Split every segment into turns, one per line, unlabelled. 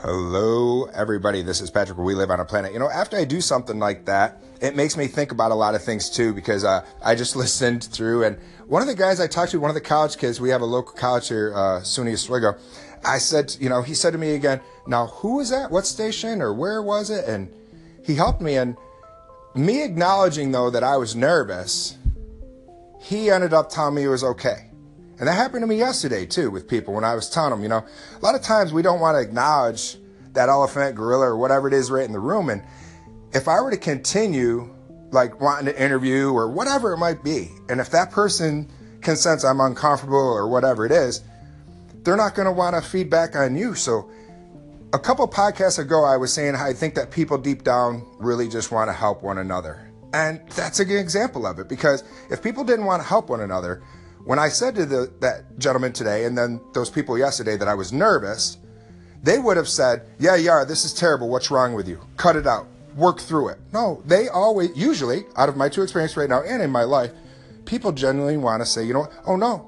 Hello, everybody. This is Patrick, we live on a planet. You know, after I do something like that, it makes me think about a lot of things too, because uh, I just listened through, and one of the guys I talked to, one of the college kids, we have a local college here, uh, SUNY Oswego. I said, you know, he said to me again, now who was that? What station or where was it? And he helped me. And me acknowledging though that I was nervous, he ended up telling me it was okay. And that happened to me yesterday too with people when I was telling them, you know, a lot of times we don't want to acknowledge that elephant, gorilla, or whatever it is right in the room. And if I were to continue like wanting to interview or whatever it might be, and if that person can sense I'm uncomfortable or whatever it is, they're not going to want to feedback on you. So a couple podcasts ago, I was saying I think that people deep down really just want to help one another. And that's a good example of it because if people didn't want to help one another, when I said to the, that gentleman today and then those people yesterday that I was nervous, they would have said, Yeah, yeah, this is terrible. What's wrong with you? Cut it out. Work through it. No, they always, usually, out of my two experiences right now and in my life, people genuinely want to say, You know? Oh, no,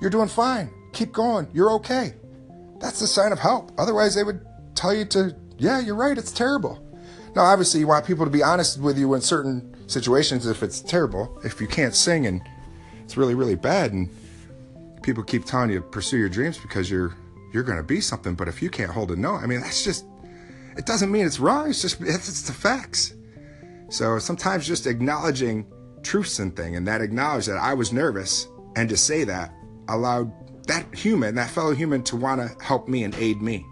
you're doing fine. Keep going. You're okay. That's the sign of help. Otherwise, they would tell you to, Yeah, you're right. It's terrible. Now, obviously, you want people to be honest with you in certain situations if it's terrible. If you can't sing and it's really really bad and people keep telling you to pursue your dreams because you're you're going to be something but if you can't hold a no i mean that's just it doesn't mean it's wrong it's just it's, it's the facts. So sometimes just acknowledging truths and thing and that acknowledge that i was nervous and to say that allowed that human that fellow human to want to help me and aid me.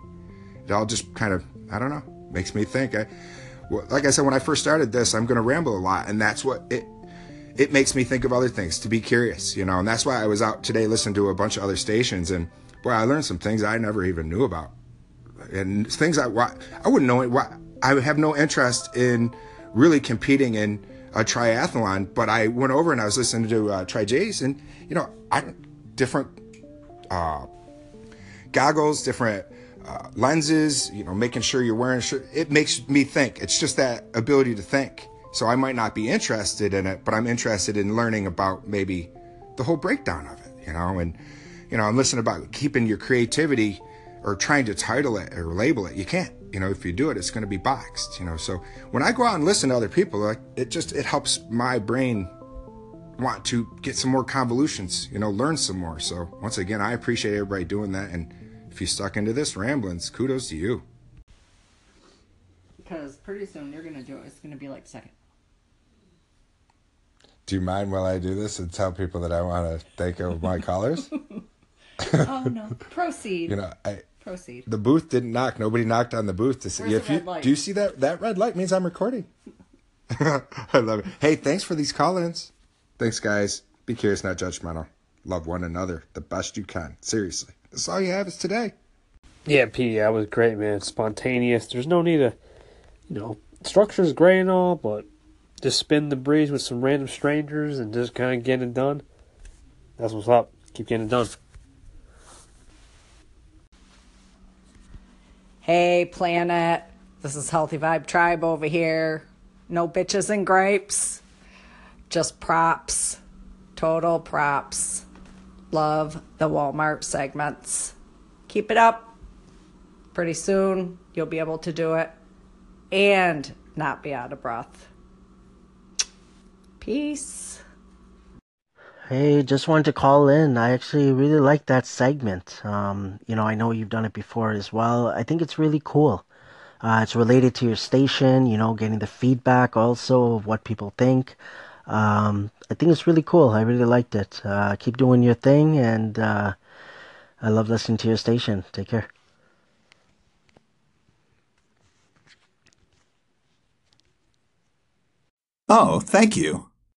It all just kind of i don't know makes me think. I, well, like i said when i first started this i'm going to ramble a lot and that's what it it makes me think of other things to be curious, you know, and that's why I was out today listening to a bunch of other stations and boy, I learned some things I never even knew about and things I, I wouldn't know. I have no interest in really competing in a triathlon, but I went over and I was listening to uh, Tri-J's and, you know, I, different uh, goggles, different uh, lenses, you know, making sure you're wearing, it makes me think. It's just that ability to think. So I might not be interested in it, but I'm interested in learning about maybe the whole breakdown of it, you know, and you know, I'm listening about keeping your creativity or trying to title it or label it. You can't, you know, if you do it, it's going to be boxed, you know. So when I go out and listen to other people, like it just it helps my brain want to get some more convolutions, you know, learn some more. So once again, I appreciate everybody doing that. And if you stuck into this ramblings, kudos to you.
Because pretty soon you're gonna do it. It's gonna be like second
do you mind while I do this and tell people that I want to thank of my callers?
oh no! Proceed.
you know, I
proceed.
The booth didn't knock. Nobody knocked on the booth to see if you. Light? Do you see that? That red light means I'm recording. I love it. Hey, thanks for these call-ins. Thanks, guys. Be curious, not judgmental. Love one another the best you can. Seriously, that's all you have is today.
Yeah, P. That was great, man. Spontaneous. There's no need to, you know, structure's great and all, but just spin the breeze with some random strangers and just kind of get it done. That's what's up. Keep getting it done.
Hey, planet. This is Healthy Vibe Tribe over here. No bitches and grapes. Just props. Total props. Love the Walmart segments. Keep it up. Pretty soon, you'll be able to do it and not be out of breath. Peace.
Hey, just wanted to call in. I actually really like that segment. Um, you know, I know you've done it before as well. I think it's really cool. Uh, it's related to your station, you know, getting the feedback also of what people think. Um, I think it's really cool. I really liked it. Uh, keep doing your thing, and uh, I love listening to your station. Take care.
Oh, thank you.